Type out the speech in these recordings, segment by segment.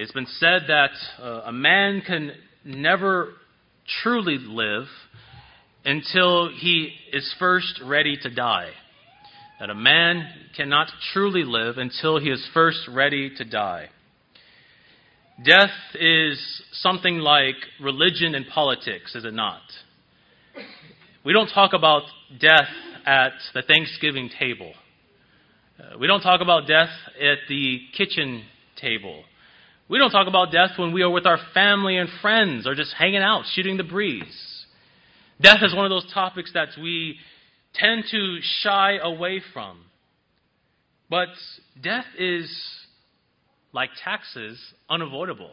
It's been said that uh, a man can never truly live until he is first ready to die. That a man cannot truly live until he is first ready to die. Death is something like religion and politics, is it not? We don't talk about death at the Thanksgiving table. Uh, we don't talk about death at the kitchen table. We don't talk about death when we are with our family and friends or just hanging out, shooting the breeze. Death is one of those topics that we tend to shy away from. But death is, like taxes, unavoidable.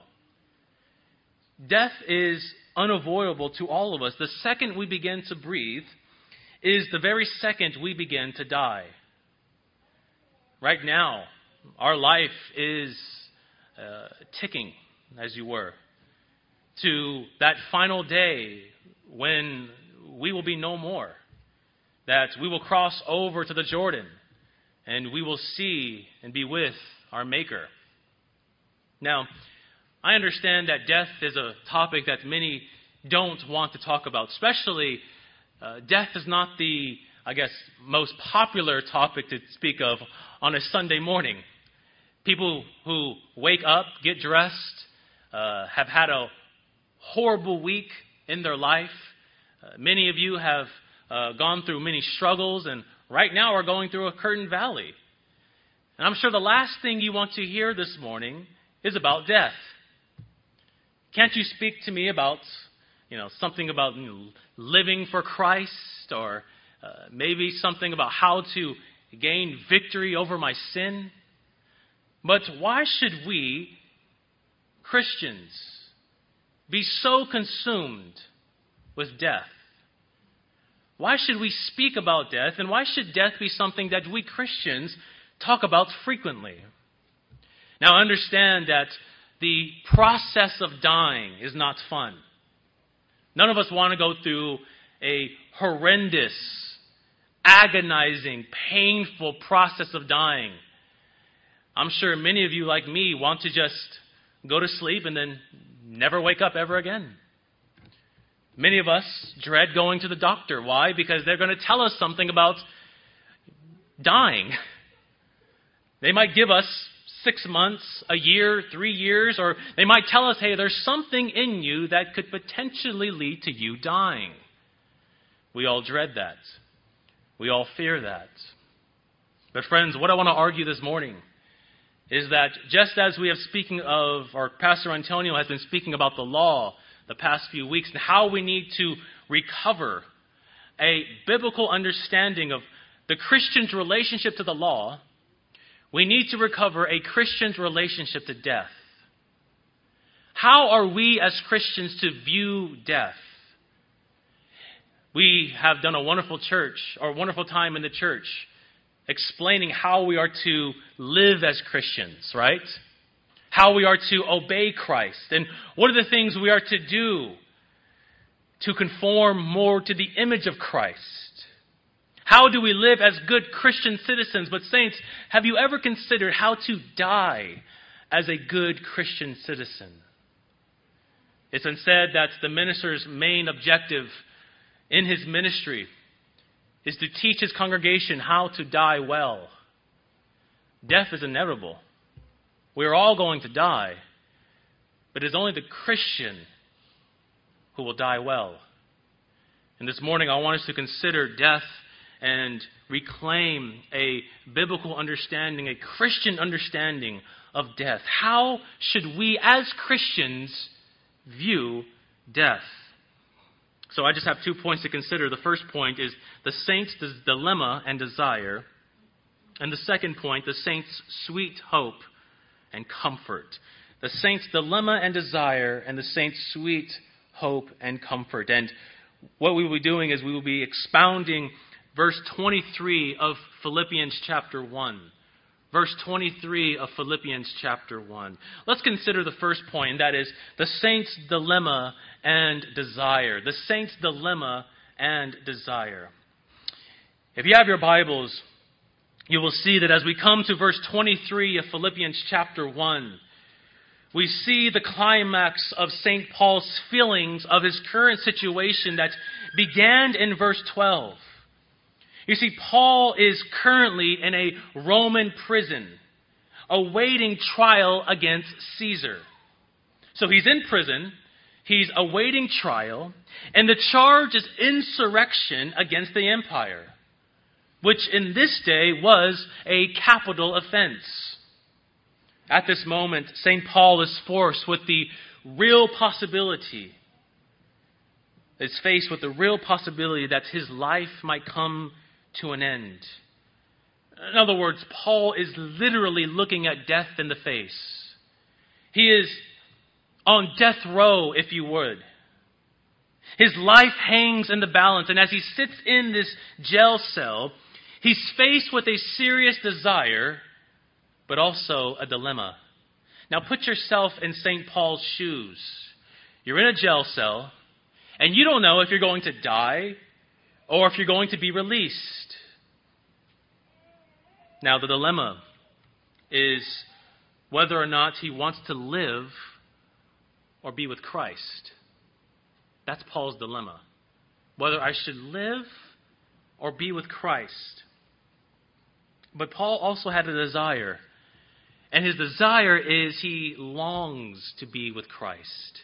Death is unavoidable to all of us. The second we begin to breathe is the very second we begin to die. Right now, our life is uh, ticking, as you were, to that final day when we will be no more, that we will cross over to the Jordan and we will see and be with our Maker. Now, I understand that death is a topic that many don't want to talk about, especially uh, death is not the, I guess, most popular topic to speak of on a Sunday morning. People who wake up, get dressed, uh, have had a horrible week in their life. Uh, many of you have uh, gone through many struggles and right now are going through a curtain valley. And I'm sure the last thing you want to hear this morning is about death. Can't you speak to me about, you know, something about living for Christ or uh, maybe something about how to gain victory over my sin? But why should we, Christians, be so consumed with death? Why should we speak about death, and why should death be something that we Christians talk about frequently? Now, understand that the process of dying is not fun. None of us want to go through a horrendous, agonizing, painful process of dying. I'm sure many of you, like me, want to just go to sleep and then never wake up ever again. Many of us dread going to the doctor. Why? Because they're going to tell us something about dying. They might give us six months, a year, three years, or they might tell us, hey, there's something in you that could potentially lead to you dying. We all dread that. We all fear that. But, friends, what I want to argue this morning is that just as we have speaking of, or Pastor Antonio has been speaking about the law the past few weeks and how we need to recover a biblical understanding of the Christian's relationship to the law, we need to recover a Christian's relationship to death. How are we as Christians to view death? We have done a wonderful church, or wonderful time in the church, explaining how we are to live as Christians, right? How we are to obey Christ, and what are the things we are to do to conform more to the image of Christ. How do we live as good Christian citizens? But, saints, have you ever considered how to die as a good Christian citizen? It's been said that the minister's main objective in his ministry is to teach his congregation how to die well. Death is inevitable. We're all going to die, but it is only the Christian who will die well. And this morning, I want us to consider death and reclaim a biblical understanding, a Christian understanding of death. How should we, as Christians, view death? So I just have two points to consider. The first point is the saint's dilemma and desire. And the second point, the saint's sweet hope and comfort. The saint's dilemma and desire, and the saint's sweet hope and comfort. And what we will be doing is we will be expounding verse 23 of Philippians chapter 1. Verse 23 of Philippians chapter 1. Let's consider the first point, and that is the saint's dilemma and desire. The saint's dilemma and desire. If you have your Bibles, you will see that as we come to verse 23 of Philippians chapter 1, we see the climax of St. Paul's feelings of his current situation that began in verse 12. You see, Paul is currently in a Roman prison, awaiting trial against Caesar. So he's in prison, he's awaiting trial, and the charge is insurrection against the empire, which in this day was a capital offense. At this moment, St. Paul is forced with the real possibility, is faced with the real possibility that his life might come to an end. In other words, Paul is literally looking at death in the face. He is on death row, if you would. His life hangs in the balance, and as he sits in this jail cell, he's faced with a serious desire, but also a dilemma. Now put yourself in St. Paul's shoes. You're in a jail cell, and you don't know if you're going to die or if you're going to be released. Now, the dilemma is whether or not he wants to live or be with Christ. That's Paul's dilemma. Whether I should live or be with Christ. But Paul also had a desire. And his desire is he longs to be with Christ.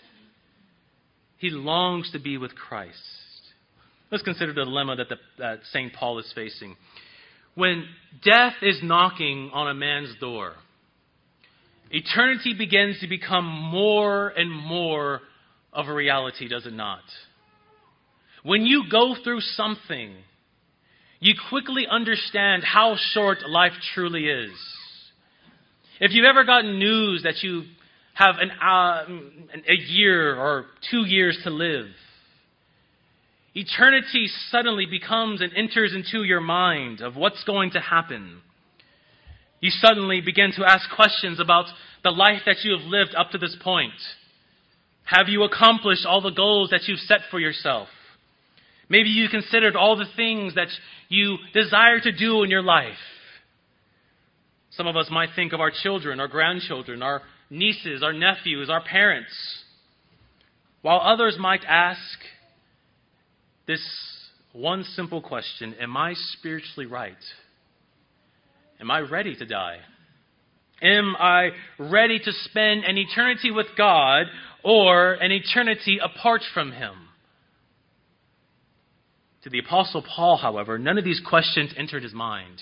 He longs to be with Christ. Let's consider the dilemma that, the, that St. Paul is facing. When death is knocking on a man's door, eternity begins to become more and more of a reality, does it not? When you go through something, you quickly understand how short life truly is. If you've ever gotten news that you have an, uh, a year or two years to live, Eternity suddenly becomes and enters into your mind of what's going to happen. You suddenly begin to ask questions about the life that you have lived up to this point. Have you accomplished all the goals that you've set for yourself? Maybe you considered all the things that you desire to do in your life. Some of us might think of our children, our grandchildren, our nieces, our nephews, our parents, while others might ask, this one simple question Am I spiritually right? Am I ready to die? Am I ready to spend an eternity with God or an eternity apart from Him? To the Apostle Paul, however, none of these questions entered his mind.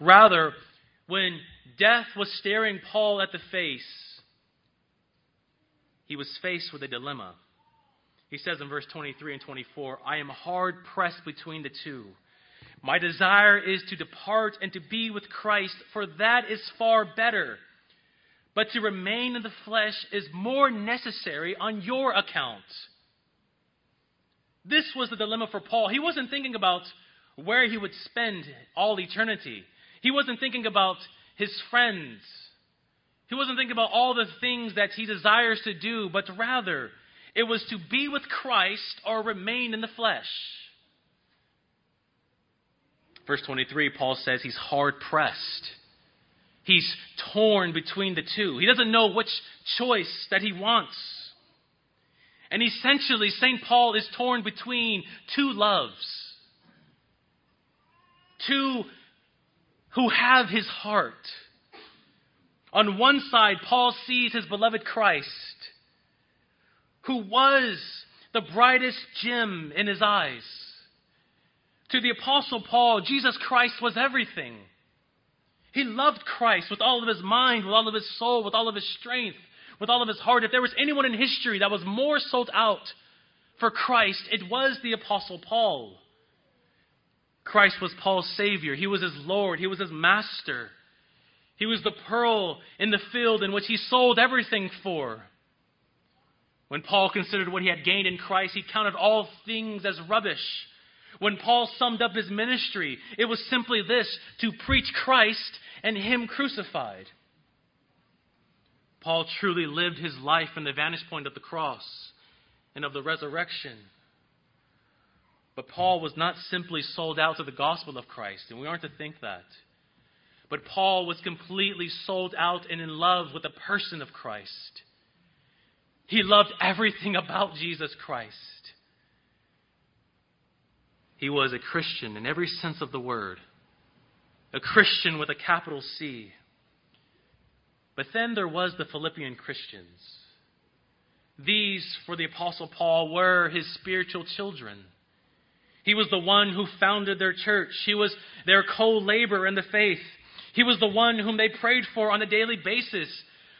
Rather, when death was staring Paul at the face, he was faced with a dilemma. He says in verse 23 and 24, I am hard pressed between the two. My desire is to depart and to be with Christ, for that is far better. But to remain in the flesh is more necessary on your account. This was the dilemma for Paul. He wasn't thinking about where he would spend all eternity, he wasn't thinking about his friends. He wasn't thinking about all the things that he desires to do, but rather, it was to be with Christ or remain in the flesh. Verse 23, Paul says he's hard pressed. He's torn between the two. He doesn't know which choice that he wants. And essentially, St. Paul is torn between two loves. Two who have his heart. On one side, Paul sees his beloved Christ who was the brightest gem in his eyes. To the Apostle Paul, Jesus Christ was everything. He loved Christ with all of his mind, with all of his soul, with all of his strength, with all of his heart. If there was anyone in history that was more sold out for Christ, it was the Apostle Paul. Christ was Paul's Savior. He was his Lord. He was his Master. He was the pearl in the field in which he sold everything for. When Paul considered what he had gained in Christ, he counted all things as rubbish. When Paul summed up his ministry, it was simply this to preach Christ and Him crucified. Paul truly lived his life from the vantage point of the cross and of the resurrection. But Paul was not simply sold out to the gospel of Christ, and we aren't to think that. But Paul was completely sold out and in love with the person of Christ. He loved everything about Jesus Christ. He was a Christian in every sense of the word, a Christian with a capital C. But then there was the Philippian Christians. These, for the Apostle Paul, were his spiritual children. He was the one who founded their church. He was their co laborer in the faith. He was the one whom they prayed for on a daily basis.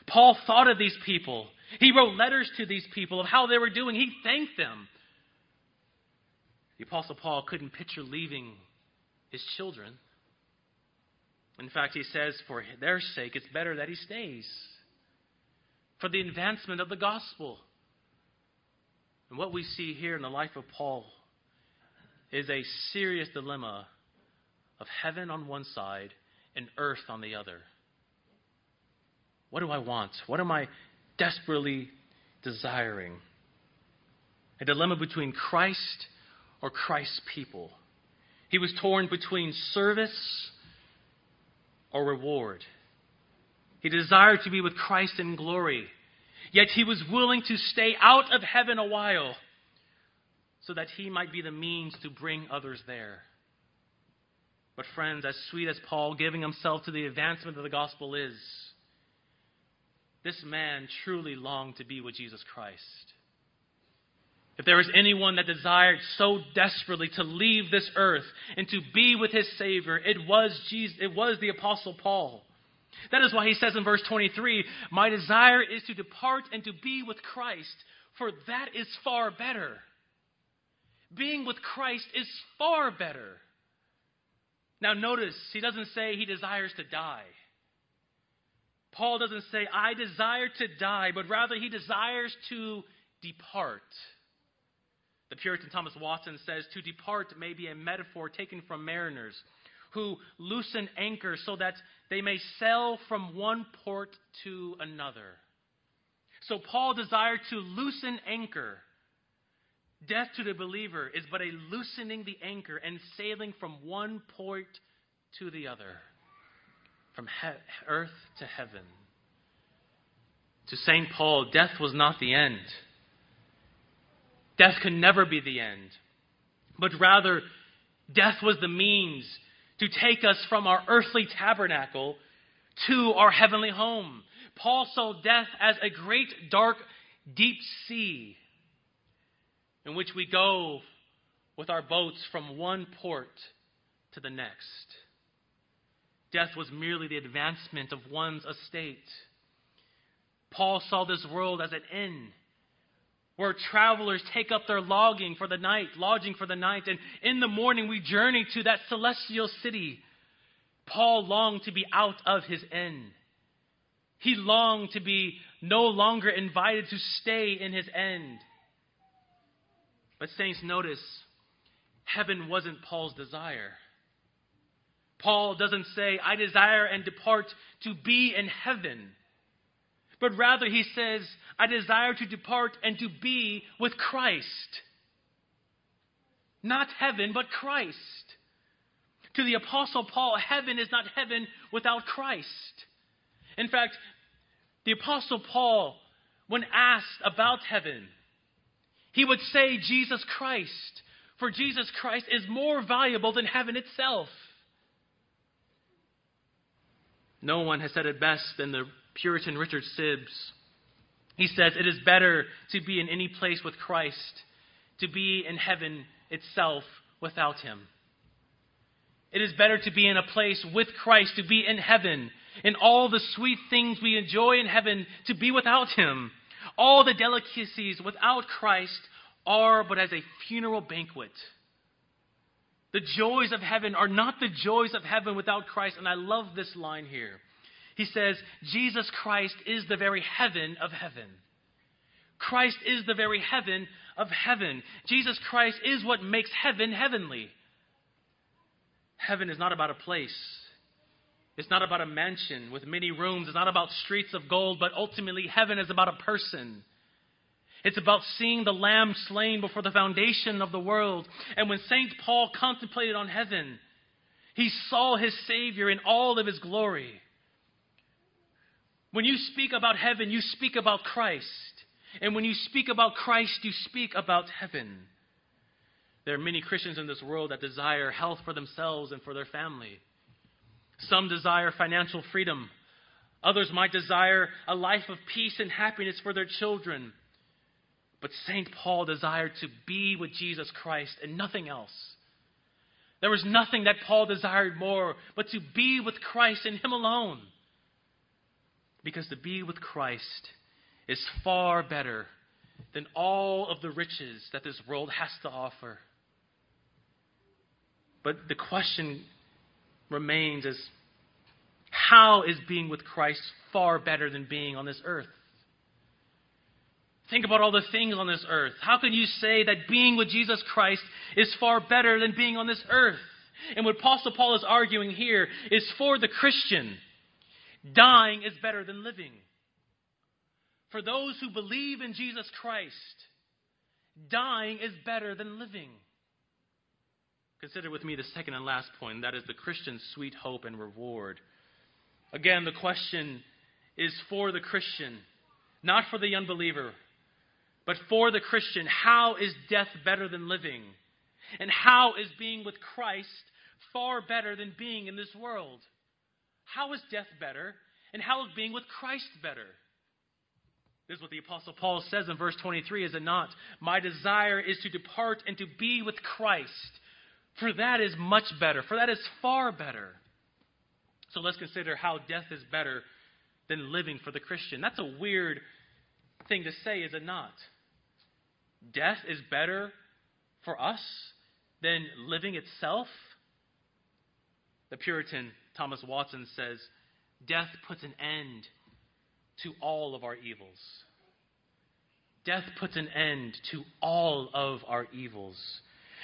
Paul thought of these people. He wrote letters to these people of how they were doing. He thanked them. The Apostle Paul couldn't picture leaving his children. In fact, he says, for their sake, it's better that he stays. For the advancement of the gospel. And what we see here in the life of Paul is a serious dilemma of heaven on one side and earth on the other. What do I want? What am I desperately desiring? A dilemma between Christ or Christ's people. He was torn between service or reward. He desired to be with Christ in glory, yet he was willing to stay out of heaven a while so that he might be the means to bring others there. But, friends, as sweet as Paul giving himself to the advancement of the gospel is, this man truly longed to be with Jesus Christ. If there was anyone that desired so desperately to leave this earth and to be with his Savior, it was Jesus, it was the Apostle Paul. That is why he says in verse 23, My desire is to depart and to be with Christ, for that is far better. Being with Christ is far better. Now, notice, he doesn't say he desires to die. Paul doesn't say, I desire to die, but rather he desires to depart. The Puritan Thomas Watson says, To depart may be a metaphor taken from mariners who loosen anchor so that they may sail from one port to another. So Paul desired to loosen anchor Death to the believer is but a loosening the anchor and sailing from one port to the other, from he- earth to heaven. To St. Paul, death was not the end. Death could never be the end, but rather, death was the means to take us from our earthly tabernacle to our heavenly home. Paul saw death as a great, dark, deep sea in which we go with our boats from one port to the next. Death was merely the advancement of one's estate. Paul saw this world as an inn where travelers take up their logging for the night, lodging for the night, and in the morning we journey to that celestial city. Paul longed to be out of his inn. He longed to be no longer invited to stay in his end. But, saints, notice heaven wasn't Paul's desire. Paul doesn't say, I desire and depart to be in heaven. But rather, he says, I desire to depart and to be with Christ. Not heaven, but Christ. To the Apostle Paul, heaven is not heaven without Christ. In fact, the Apostle Paul, when asked about heaven, he would say Jesus Christ, for Jesus Christ is more valuable than heaven itself. No one has said it best than the Puritan Richard Sibbes. He says, It is better to be in any place with Christ, to be in heaven itself without him. It is better to be in a place with Christ, to be in heaven, in all the sweet things we enjoy in heaven, to be without him. All the delicacies without Christ are but as a funeral banquet. The joys of heaven are not the joys of heaven without Christ. And I love this line here. He says, Jesus Christ is the very heaven of heaven. Christ is the very heaven of heaven. Jesus Christ is what makes heaven heavenly. Heaven is not about a place. It's not about a mansion with many rooms. It's not about streets of gold, but ultimately, heaven is about a person. It's about seeing the Lamb slain before the foundation of the world. And when St. Paul contemplated on heaven, He saw his Savior in all of his glory. When you speak about heaven, you speak about Christ. And when you speak about Christ, you speak about heaven. There are many Christians in this world that desire health for themselves and for their family. Some desire financial freedom. Others might desire a life of peace and happiness for their children. But St. Paul desired to be with Jesus Christ and nothing else. There was nothing that Paul desired more but to be with Christ and Him alone. Because to be with Christ is far better than all of the riches that this world has to offer. But the question remains is how is being with Christ far better than being on this earth? Think about all the things on this earth. How can you say that being with Jesus Christ is far better than being on this earth? And what Apostle Paul is arguing here is for the Christian, dying is better than living. For those who believe in Jesus Christ, dying is better than living. Consider with me the second and last point, and that is the Christian's sweet hope and reward. Again, the question is for the Christian, not for the unbeliever, but for the Christian. How is death better than living? And how is being with Christ far better than being in this world? How is death better? And how is being with Christ better? This is what the Apostle Paul says in verse 23, is it not? My desire is to depart and to be with Christ, for that is much better, for that is far better. So let's consider how death is better than living for the Christian. That's a weird thing to say, is it not? Death is better for us than living itself? The Puritan Thomas Watson says, Death puts an end to all of our evils. Death puts an end to all of our evils.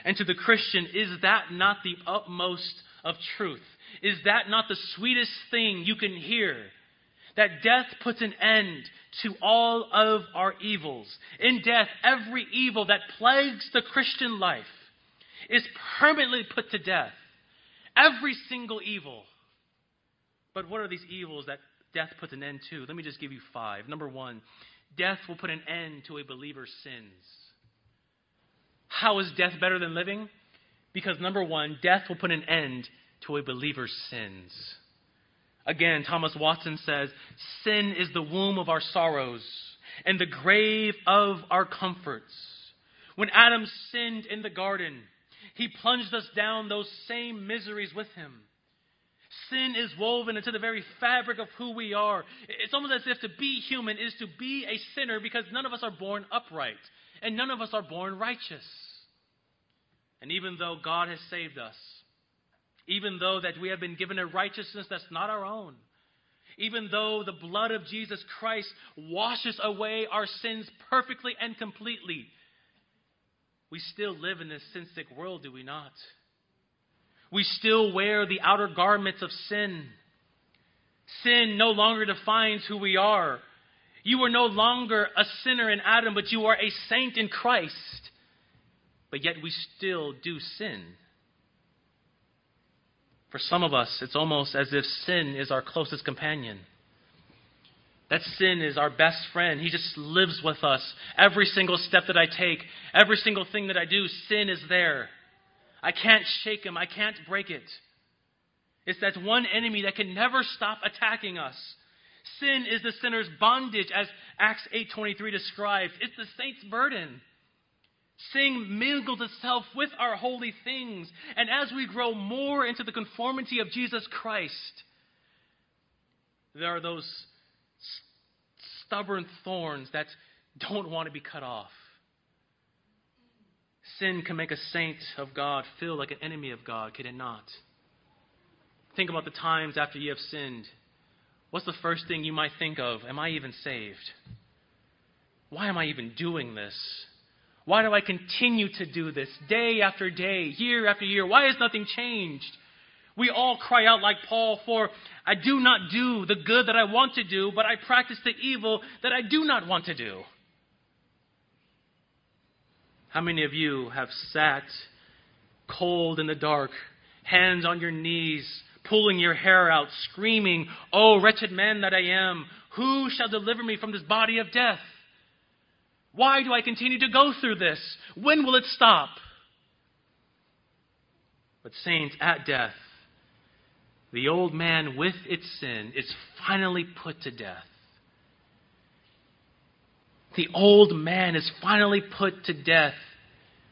And to the Christian, is that not the utmost of truth? Is that not the sweetest thing you can hear? That death puts an end to all of our evils. In death, every evil that plagues the Christian life is permanently put to death. Every single evil. But what are these evils that death puts an end to? Let me just give you five. Number one, death will put an end to a believer's sins. How is death better than living? Because number one, death will put an end to a believer's sins. Again, Thomas Watson says, Sin is the womb of our sorrows and the grave of our comforts. When Adam sinned in the garden, he plunged us down those same miseries with him. Sin is woven into the very fabric of who we are. It's almost as if to be human is to be a sinner because none of us are born upright and none of us are born righteous. And even though God has saved us, even though that we have been given a righteousness that's not our own, even though the blood of Jesus Christ washes away our sins perfectly and completely, we still live in this sin sick world, do we not? We still wear the outer garments of sin. Sin no longer defines who we are. You are no longer a sinner in Adam, but you are a saint in Christ. But yet we still do sin. For some of us, it's almost as if sin is our closest companion. That sin is our best friend. He just lives with us. Every single step that I take, every single thing that I do, sin is there. I can't shake him. I can't break it. It's that one enemy that can never stop attacking us. Sin is the sinner's bondage, as Acts 8.23 describes. It's the saint's burden. Sin mingles itself with our holy things. And as we grow more into the conformity of Jesus Christ, there are those stubborn thorns that don't want to be cut off. Sin can make a saint of God feel like an enemy of God, can it not? Think about the times after you have sinned. What's the first thing you might think of? Am I even saved? Why am I even doing this? Why do I continue to do this day after day, year after year? Why has nothing changed? We all cry out like Paul, for I do not do the good that I want to do, but I practice the evil that I do not want to do. How many of you have sat cold in the dark hands on your knees, pulling your hair out, screaming, Oh, wretched man that I am, who shall deliver me from this body of death? Why do I continue to go through this? When will it stop? But, saints, at death, the old man with its sin is finally put to death. The old man is finally put to death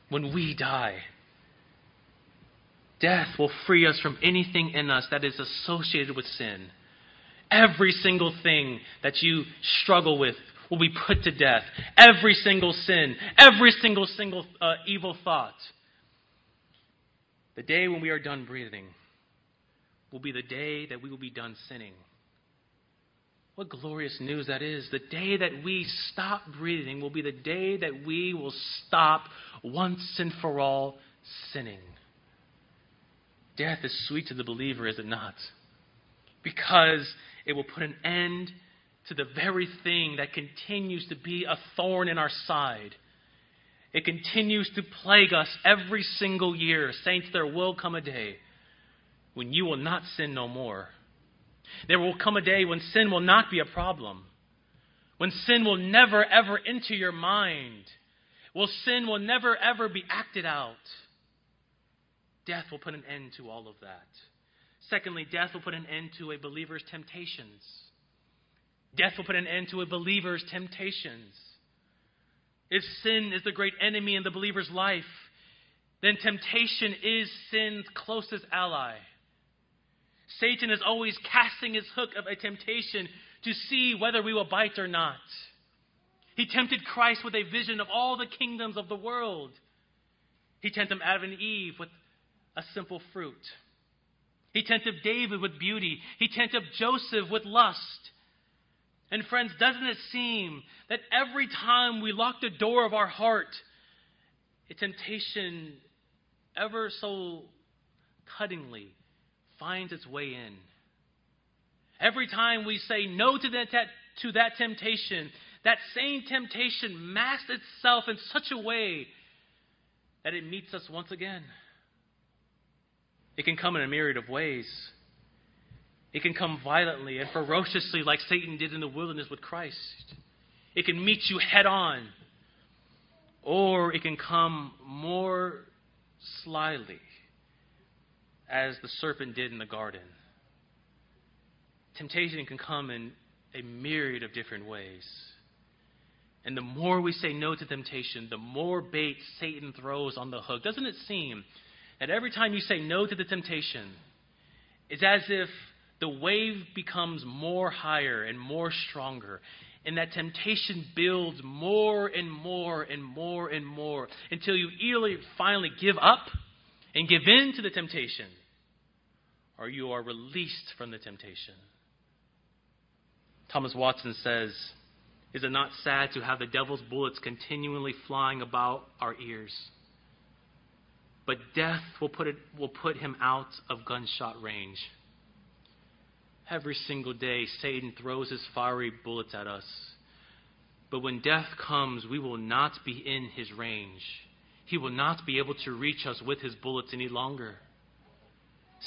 when we die. Death will free us from anything in us that is associated with sin. Every single thing that you struggle with will be put to death. Every single sin, every single single uh, evil thought. The day when we are done breathing will be the day that we will be done sinning. What glorious news that is. The day that we stop breathing will be the day that we will stop once and for all sinning. Death is sweet to the believer, is it not? Because it will put an end to the very thing that continues to be a thorn in our side. It continues to plague us every single year. Saints, there will come a day when you will not sin no more. There will come a day when sin will not be a problem. When sin will never ever enter your mind. when sin will never ever be acted out. Death will put an end to all of that. Secondly, death will put an end to a believer's temptations. Death will put an end to a believer's temptations. If sin is the great enemy in the believer's life, then temptation is sin's closest ally. Satan is always casting his hook of a temptation to see whether we will bite or not. He tempted Christ with a vision of all the kingdoms of the world. He tempted Adam and Eve with a simple fruit. He tempted David with beauty. He tempted Joseph with lust. And friends, doesn't it seem that every time we lock the door of our heart, a temptation ever so cuttingly finds its way in? Every time we say no to that, to that temptation, that same temptation masks itself in such a way that it meets us once again. It can come in a myriad of ways. It can come violently and ferociously, like Satan did in the wilderness with Christ. It can meet you head on. Or it can come more slyly, as the serpent did in the garden. Temptation can come in a myriad of different ways. And the more we say no to temptation, the more bait Satan throws on the hook. Doesn't it seem that every time you say no to the temptation, it's as if the wave becomes more higher and more stronger. And that temptation builds more and more and more and more until you either finally give up and give in to the temptation or you are released from the temptation. Thomas Watson says, Is it not sad to have the devil's bullets continually flying about our ears? but death will put, it, will put him out of gunshot range. Every single day, Satan throws his fiery bullets at us. But when death comes, we will not be in his range. He will not be able to reach us with his bullets any longer.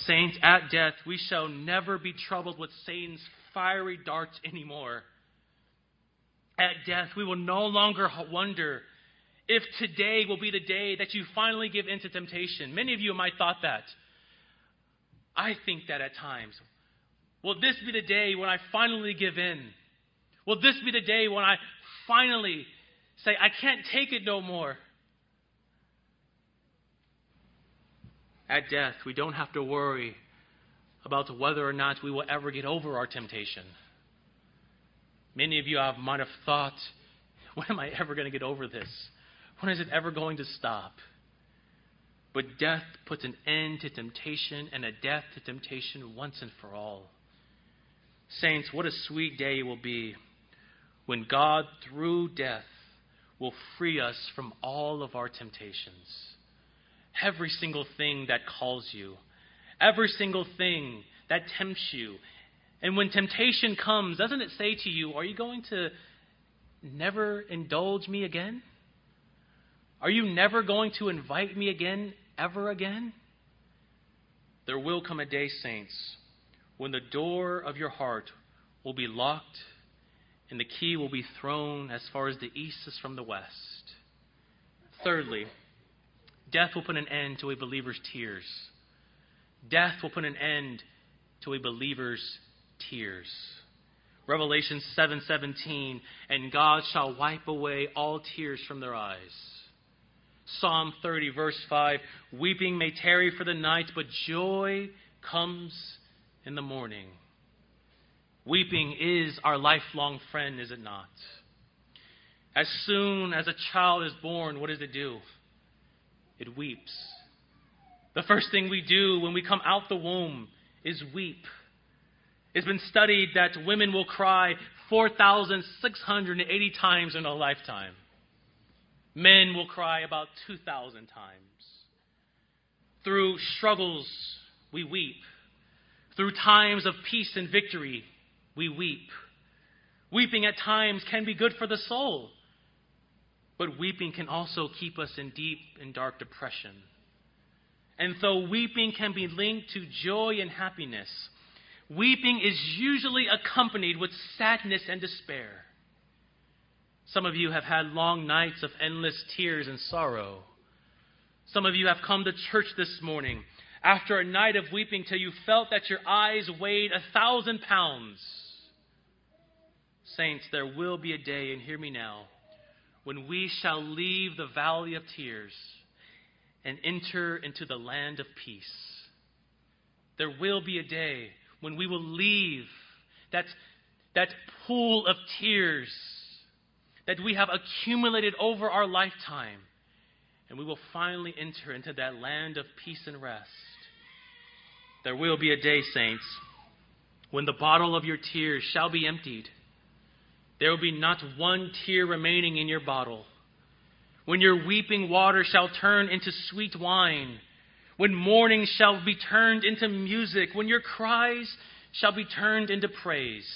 Saints, at death, we shall never be troubled with Satan's fiery darts anymore. At death, we will no longer wonder if today will be the day that you finally give in to temptation. Many of you might thought that. I think that at times. Will this be the day when I finally give in? Will this be the day when I finally say, I can't take it no more? At death, we don't have to worry about whether or not we will ever get over our temptation. Many of you have, might have thought, when am I ever going to get over this? When is it ever going to stop? But death puts an end to temptation and a death to temptation once and for all. Saints, what a sweet day it will be when God, through death, will free us from all of our temptations. Every single thing that calls you, every single thing that tempts you. And when temptation comes, doesn't it say to you, Are you going to never indulge me again? Are you never going to invite me again, ever again? There will come a day, saints, when the door of your heart will be locked and the key will be thrown as far as the east is from the west. Thirdly, death will put an end to a believer's tears. Death will put an end to a believer's tears. Revelation 7:17, and God shall wipe away all tears from their eyes. Psalm 30 verse 5, weeping may tarry for the night, but joy comes in the morning. Weeping is our lifelong friend, is it not? As soon as a child is born, what does it do? It weeps. The first thing we do when we come out the womb is weep. It's been studied that women will cry 4,680 times in a lifetime. Men will cry about 2,000 times. Through struggles, we weep. Through times of peace and victory, we weep. Weeping at times can be good for the soul, but weeping can also keep us in deep and dark depression. And though weeping can be linked to joy and happiness, weeping is usually accompanied with sadness and despair. Some of you have had long nights of endless tears and sorrow. Some of you have come to church this morning after a night of weeping till you felt that your eyes weighed a thousand pounds. Saints, there will be a day, and hear me now, when we shall leave the valley of tears and enter into the land of peace. There will be a day when we will leave that, that pool of tears that we have accumulated over our lifetime, and we will finally enter into that land of peace and rest. There will be a day, saints, when the bottle of your tears shall be emptied. There will be not one tear remaining in your bottle. When your weeping water shall turn into sweet wine, when mourning shall be turned into music, when your cries shall be turned into praise.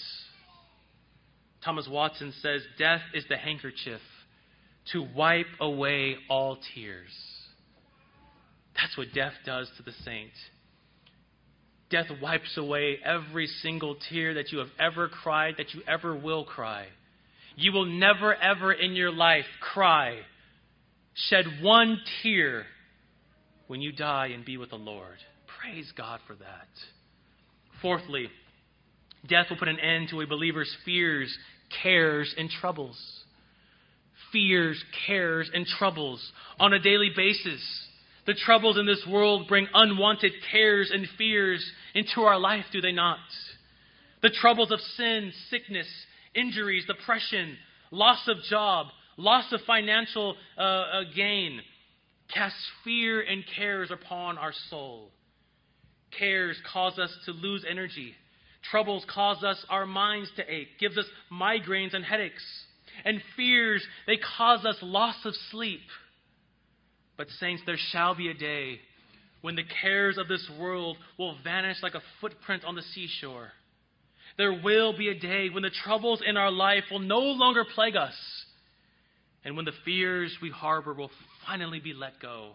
Thomas Watson says, Death is the handkerchief to wipe away all tears. That's what death does to the saint. Death wipes away every single tear that you have ever cried, that you ever will cry. You will never, ever in your life cry, shed one tear when you die and be with the Lord. Praise God for that. Fourthly, death will put an end to a believer's fears, cares, and troubles. Fears, cares, and troubles on a daily basis. The troubles in this world bring unwanted cares and fears into our life, do they not? The troubles of sin, sickness, injuries, depression, loss of job, loss of financial uh, uh, gain cast fear and cares upon our soul. Cares cause us to lose energy. Troubles cause us our minds to ache, gives us migraines and headaches. And fears, they cause us loss of sleep. But, saints, there shall be a day when the cares of this world will vanish like a footprint on the seashore. There will be a day when the troubles in our life will no longer plague us, and when the fears we harbor will finally be let go.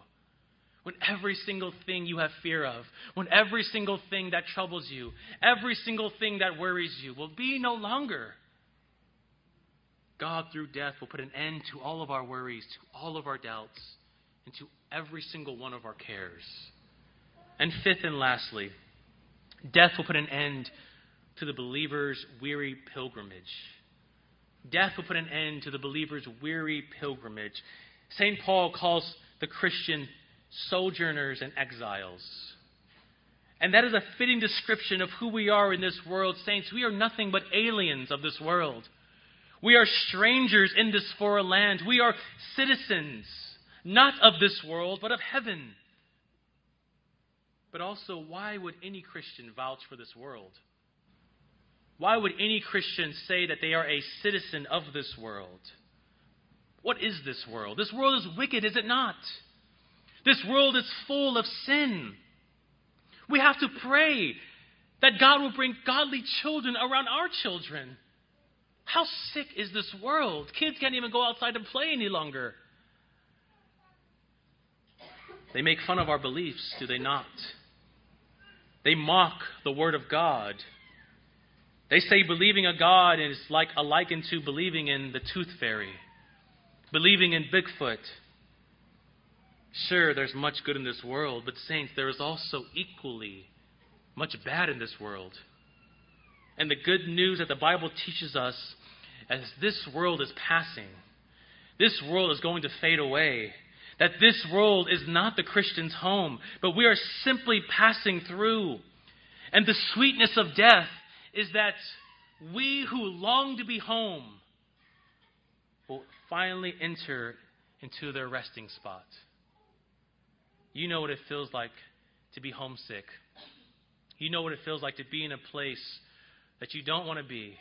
When every single thing you have fear of, when every single thing that troubles you, every single thing that worries you will be no longer. God, through death, will put an end to all of our worries, to all of our doubts, and to every single one of our cares. And fifth and lastly, death will put an end to the believer's weary pilgrimage. Death will put an end to the believer's weary pilgrimage. St. Paul calls the Christian sojourners and exiles. And that is a fitting description of who we are in this world. Saints, we are nothing but aliens of this world. We are strangers in this foreign land. We are citizens, not of this world, but of heaven. But also, why would any Christian vouch for this world? Why would any Christian say that they are a citizen of this world? What is this world? This world is wicked, is it not? This world is full of sin. We have to pray that God will bring godly children around our children. How sick is this world? Kids can't even go outside and play any longer. They make fun of our beliefs, do they not? They mock the Word of God. They say believing a God is like a liken to believing in the tooth fairy, believing in Bigfoot. Sure, there's much good in this world, but, saints, there is also equally much bad in this world. And the good news that the Bible teaches us as this world is passing, this world is going to fade away, that this world is not the Christian's home, but we are simply passing through. And the sweetness of death is that we who long to be home will finally enter into their resting spot. You know what it feels like to be homesick. You know what it feels like to be in a place that you don't want to be.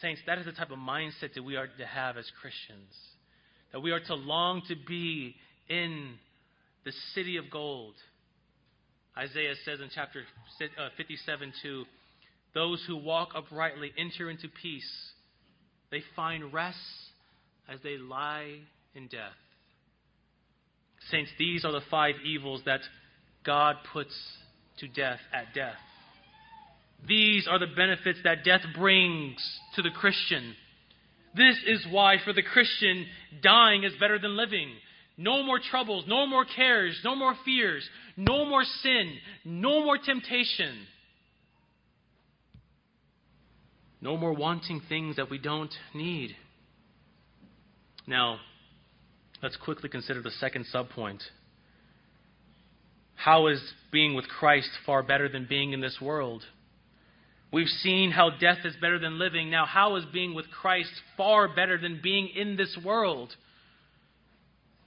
Saints, that is the type of mindset that we are to have as Christians. That we are to long to be in the city of gold. Isaiah says in chapter uh, 57 2, those who walk uprightly enter into peace. They find rest as they lie in death. Saints, these are the five evils that God puts to death at death. These are the benefits that death brings to the Christian. This is why, for the Christian, dying is better than living. No more troubles, no more cares, no more fears, no more sin, no more temptation. No more wanting things that we don't need. Now, let's quickly consider the second subpoint. How is being with Christ far better than being in this world? We've seen how death is better than living. Now, how is being with Christ far better than being in this world?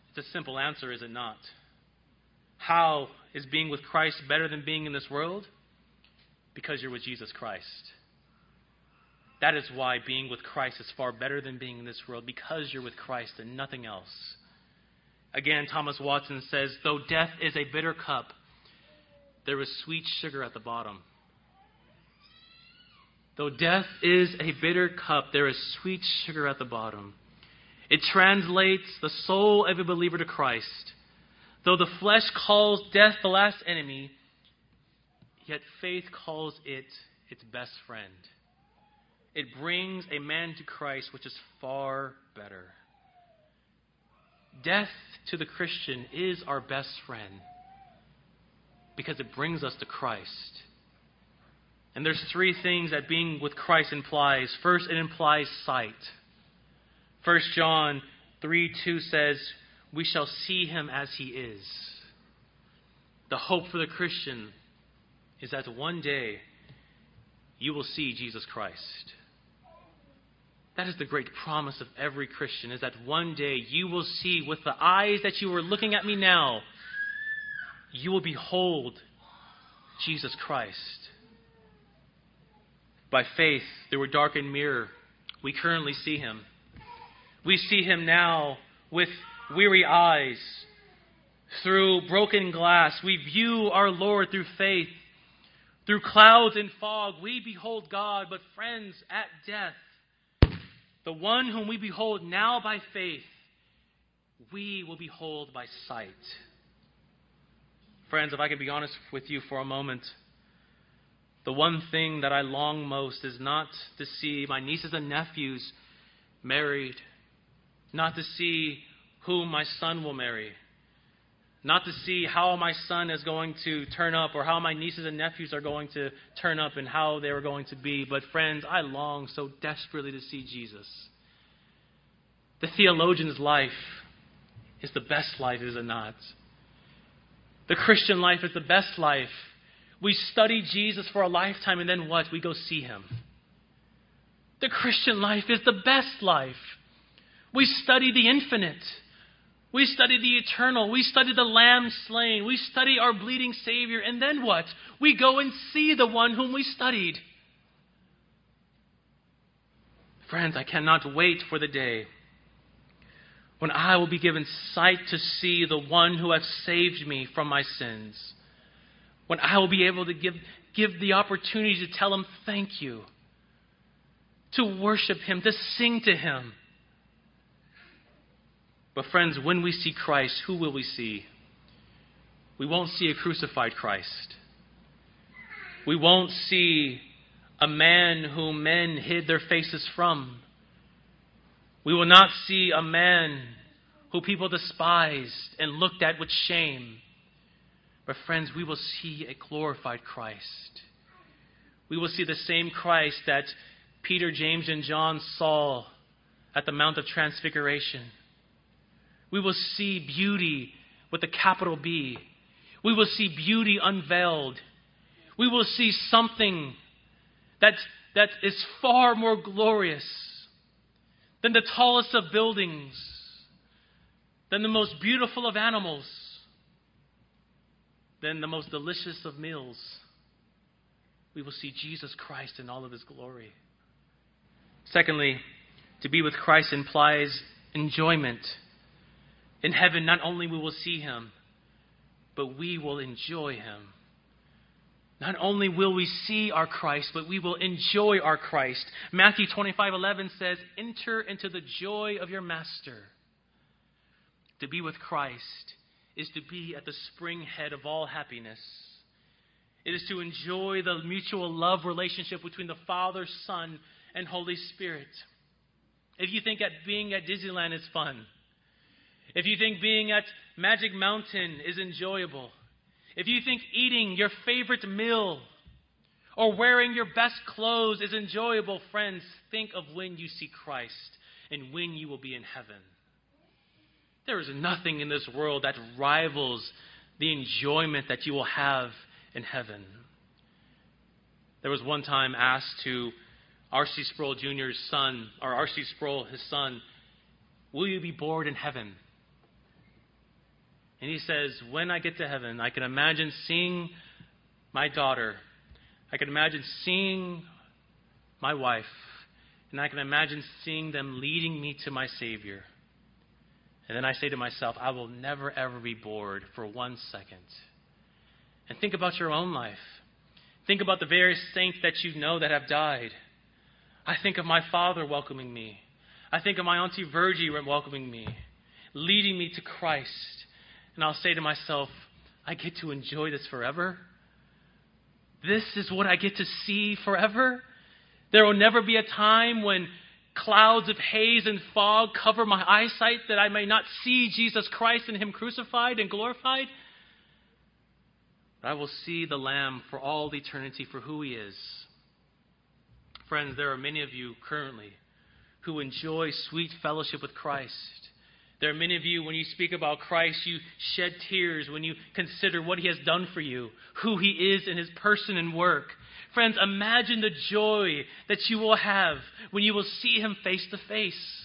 It's a simple answer, is it not? How is being with Christ better than being in this world? Because you're with Jesus Christ. That is why being with Christ is far better than being in this world, because you're with Christ and nothing else. Again, Thomas Watson says, though death is a bitter cup, there is sweet sugar at the bottom. Though death is a bitter cup, there is sweet sugar at the bottom. It translates the soul of a believer to Christ. Though the flesh calls death the last enemy, yet faith calls it its best friend. It brings a man to Christ, which is far better. Death to the Christian is our best friend because it brings us to Christ. And there's three things that being with Christ implies. First, it implies sight. 1 John 3 2 says, We shall see him as he is. The hope for the Christian is that one day you will see Jesus Christ. That is the great promise of every Christian, is that one day you will see with the eyes that you are looking at me now, you will behold Jesus Christ. By faith, through a darkened mirror, we currently see him. We see him now with weary eyes. Through broken glass, we view our Lord through faith. Through clouds and fog, we behold God. But, friends, at death, the one whom we behold now by faith, we will behold by sight. Friends, if I can be honest with you for a moment, the one thing that I long most is not to see my nieces and nephews married, not to see whom my son will marry, not to see how my son is going to turn up or how my nieces and nephews are going to turn up and how they are going to be. But, friends, I long so desperately to see Jesus. The theologian's life is the best life, is it not? The Christian life is the best life. We study Jesus for a lifetime and then what? We go see him. The Christian life is the best life. We study the infinite. We study the eternal. We study the Lamb slain. We study our bleeding Savior. And then what? We go and see the one whom we studied. Friends, I cannot wait for the day when I will be given sight to see the one who has saved me from my sins. When I will be able to give, give the opportunity to tell him thank you, to worship him, to sing to him but, friends, when we see Christ, who will we see? We won't see a crucified Christ. We won't see a man whom men hid their faces from. We will not see a man who people despised and looked at with shame. But, friends, we will see a glorified Christ. We will see the same Christ that Peter, James, and John saw at the Mount of Transfiguration. We will see beauty with a capital B. We will see beauty unveiled. We will see something that, that is far more glorious than the tallest of buildings, than the most beautiful of animals, than the most delicious of meals. We will see Jesus Christ in all of his glory. Secondly, to be with Christ implies enjoyment. In heaven, not only we will see him, but we will enjoy him. Not only will we see our Christ, but we will enjoy our Christ. Matthew 25:11 says, "Enter into the joy of your master." To be with Christ is to be at the spring head of all happiness. It is to enjoy the mutual love relationship between the Father, Son, and Holy Spirit. If you think that being at Disneyland is fun, if you think being at Magic Mountain is enjoyable, if you think eating your favorite meal or wearing your best clothes is enjoyable, friends, think of when you see Christ and when you will be in heaven. There is nothing in this world that rivals the enjoyment that you will have in heaven. There was one time asked to R.C. Sproul Jr.'s son, or R.C. Sproul, his son, Will you be bored in heaven? And he says, When I get to heaven, I can imagine seeing my daughter. I can imagine seeing my wife. And I can imagine seeing them leading me to my Savior. And then I say to myself, I will never, ever be bored for one second. And think about your own life. Think about the various saints that you know that have died. I think of my father welcoming me. I think of my Auntie Virgie welcoming me, leading me to Christ. And I'll say to myself, I get to enjoy this forever? This is what I get to see forever? There will never be a time when clouds of haze and fog cover my eyesight that I may not see Jesus Christ and Him crucified and glorified? But I will see the Lamb for all eternity for who He is. Friends, there are many of you currently who enjoy sweet fellowship with Christ. There are many of you, when you speak about Christ, you shed tears when you consider what he has done for you, who he is in his person and work. Friends, imagine the joy that you will have when you will see him face to face.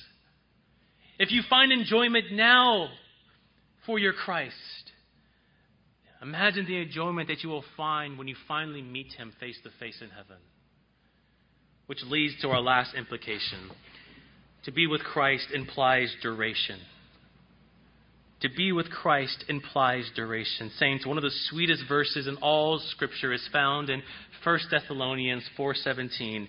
If you find enjoyment now for your Christ, imagine the enjoyment that you will find when you finally meet him face to face in heaven. Which leads to our last implication. To be with Christ implies duration. To be with Christ implies duration. Saints, one of the sweetest verses in all scripture is found in 1 Thessalonians 4:17.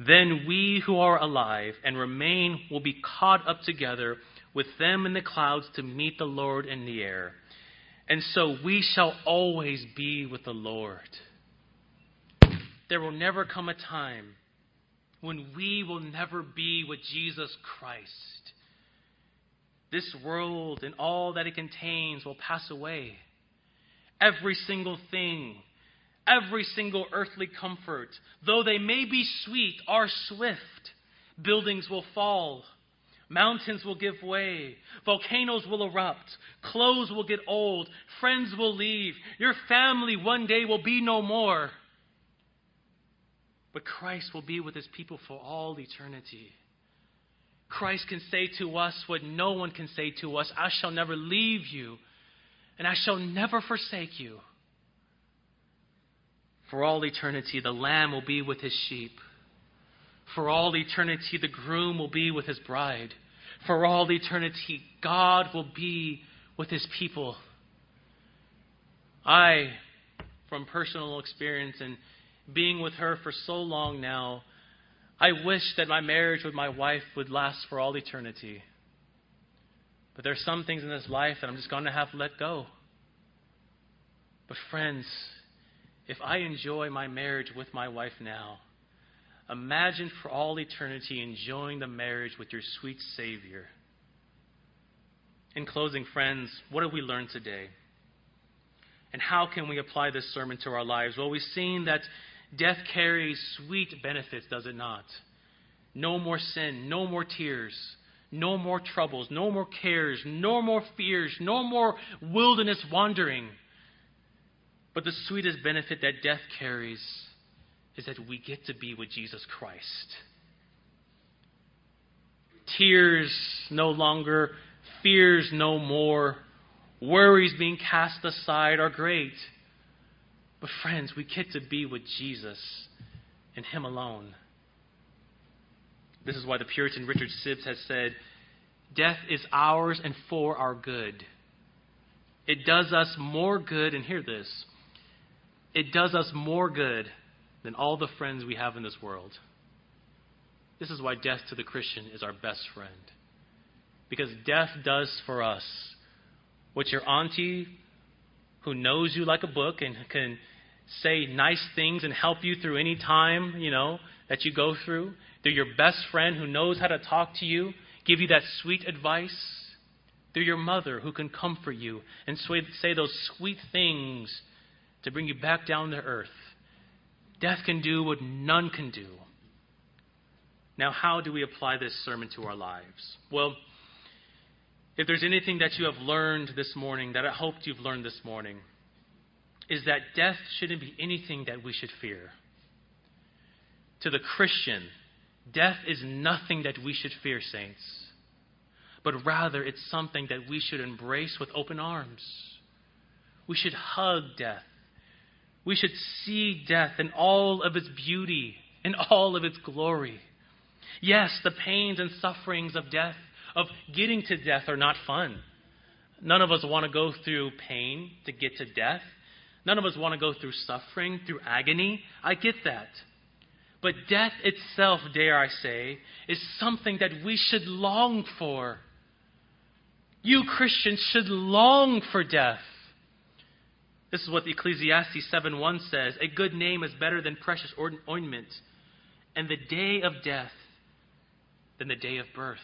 Then we who are alive and remain will be caught up together with them in the clouds to meet the Lord in the air. And so we shall always be with the Lord. There will never come a time when we will never be with Jesus Christ. This world and all that it contains will pass away. Every single thing, every single earthly comfort, though they may be sweet, are swift. Buildings will fall. Mountains will give way. Volcanoes will erupt. Clothes will get old. Friends will leave. Your family one day will be no more. But Christ will be with his people for all eternity. Christ can say to us what no one can say to us I shall never leave you, and I shall never forsake you. For all eternity, the Lamb will be with his sheep. For all eternity, the groom will be with his bride. For all eternity, God will be with his people. I, from personal experience and being with her for so long now, I wish that my marriage with my wife would last for all eternity. But there's some things in this life that I'm just going to have to let go. But friends, if I enjoy my marriage with my wife now, imagine for all eternity enjoying the marriage with your sweet Savior. In closing, friends, what have we learned today? And how can we apply this sermon to our lives? Well, we've seen that death carries sweet benefits, does it not? No more sin, no more tears, no more troubles, no more cares, no more fears, no more wilderness wandering. But the sweetest benefit that death carries is that we get to be with Jesus Christ. Tears no longer, fears no more, worries being cast aside are great. But, friends, we get to be with Jesus and Him alone. This is why the Puritan Richard Sibbes has said, Death is ours and for our good. It does us more good, and hear this it does us more good than all the friends we have in this world. This is why death to the Christian is our best friend. Because death does for us what your auntie, who knows you like a book and can say nice things and help you through any time, you know, that you go through, through your best friend who knows how to talk to you, give you that sweet advice, through your mother who can comfort you and say those sweet things to bring you back down to earth. Death can do what none can do. Now, how do we apply this sermon to our lives? Well, if there's anything that you have learned this morning, that I hoped you've learned this morning, is that death shouldn't be anything that we should fear. To the Christian, death is nothing that we should fear, saints, but rather it's something that we should embrace with open arms. We should hug death. We should see death in all of its beauty, in all of its glory. Yes, the pains and sufferings of death, of getting to death, are not fun. None of us want to go through pain to get to death. None of us want to go through suffering, through agony. I get that. But death itself, dare I say, is something that we should long for. You Christians should long for death. This is what the Ecclesiastes 7:1 says, "A good name is better than precious ointment, and the day of death than the day of birth."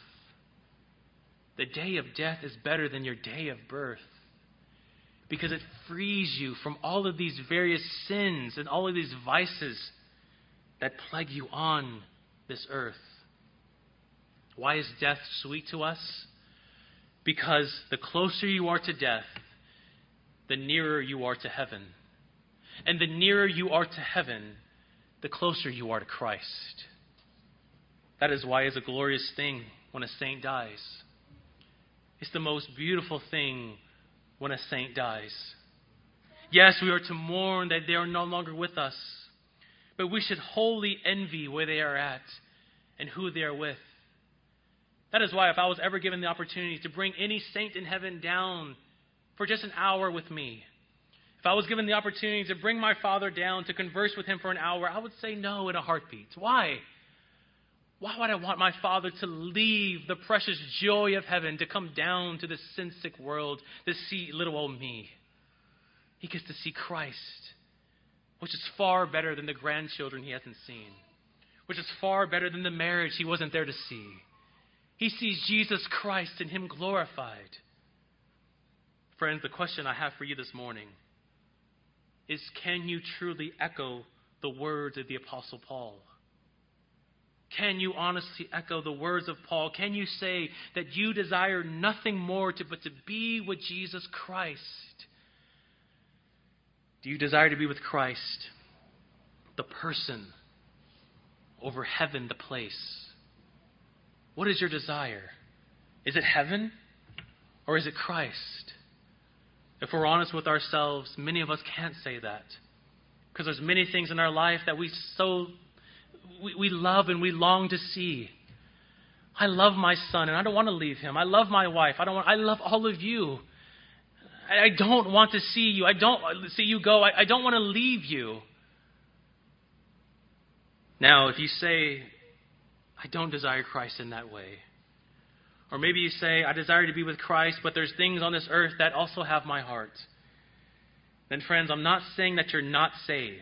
The day of death is better than your day of birth because it frees you from all of these various sins and all of these vices that plague you on this earth. Why is death sweet to us? Because the closer you are to death, the nearer you are to heaven. And the nearer you are to heaven, the closer you are to Christ. That is why it's a glorious thing when a saint dies. It's the most beautiful thing when a saint dies. Yes, we are to mourn that they are no longer with us, but we should wholly envy where they are at and who they are with. That is why, if I was ever given the opportunity to bring any saint in heaven down for just an hour with me. If I was given the opportunity to bring my father down to converse with him for an hour, I would say no in a heartbeat. Why? Why would I want my father to leave the precious joy of heaven to come down to this sin sick world to see little old me? He gets to see Christ, which is far better than the grandchildren he hasn't seen, which is far better than the marriage he wasn't there to see. He sees Jesus Christ and him glorified. Friends, the question I have for you this morning is can you truly echo the words of the Apostle Paul? Can you honestly echo the words of Paul? Can you say that you desire nothing more to, but to be with Jesus Christ? Do you desire to be with Christ, the person, over heaven, the place? What is your desire? Is it heaven or is it Christ? If we're honest with ourselves, many of us can't say that. Because there's many things in our life that we so we, we love and we long to see. I love my son and I don't want to leave him. I love my wife. I don't want I love all of you. I, I don't want to see you. I don't see you go. I, I don't want to leave you. Now, if you say, I don't desire Christ in that way, or maybe you say, I desire to be with Christ, but there's things on this earth that also have my heart. then, friends, I'm not saying that you're not saved.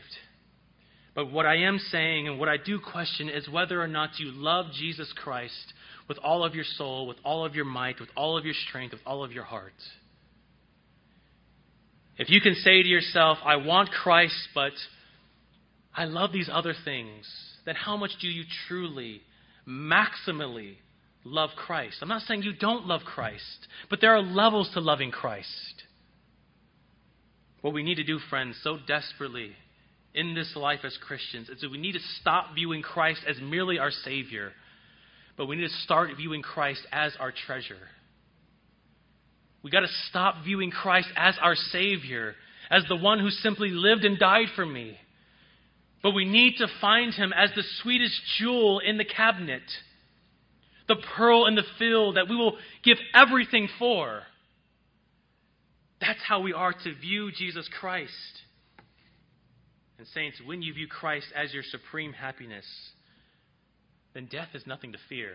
But what I am saying and what I do question is whether or not you love Jesus Christ with all of your soul, with all of your might, with all of your strength, with all of your heart. If you can say to yourself, I want Christ, but I love these other things, then how much do you truly, maximally love Christ? I'm not saying you don't love Christ, but there are levels to loving Christ. What we need to do, friends, so desperately in this life as Christians is that we need to stop viewing Christ as merely our Savior, but we need to start viewing Christ as our treasure. We got to stop viewing Christ as our Savior, as the one who simply lived and died for me. But we need to find him as the sweetest jewel in the cabinet, the pearl in the field that we will give everything for. That's how we are to view Jesus Christ. And, saints, when you view Christ as your supreme happiness, then death is nothing to fear.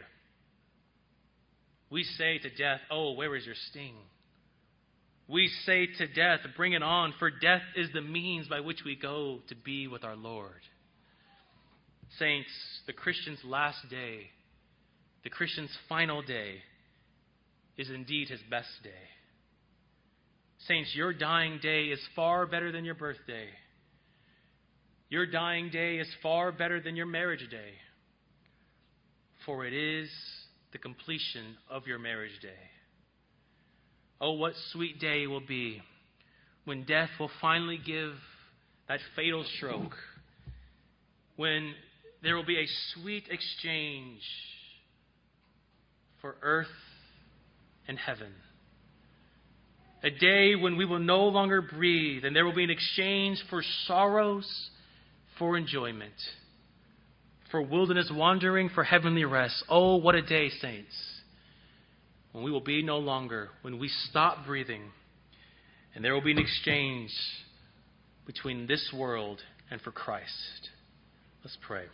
We say to death, Oh, where is your sting? We say to death, Bring it on, for death is the means by which we go to be with our Lord. Saints, the Christian's last day, the Christian's final day, is indeed his best day. Saints, your dying day is far better than your birthday. Your dying day is far better than your marriage day, for it is the completion of your marriage day. Oh, what sweet day it will be when death will finally give that fatal stroke, when there will be a sweet exchange for earth and heaven. A day when we will no longer breathe, and there will be an exchange for sorrows, for enjoyment, for wilderness wandering, for heavenly rest. Oh, what a day, saints! when we will be no longer, when we stop breathing, and there will be an exchange between this world and for Christ. Let's pray.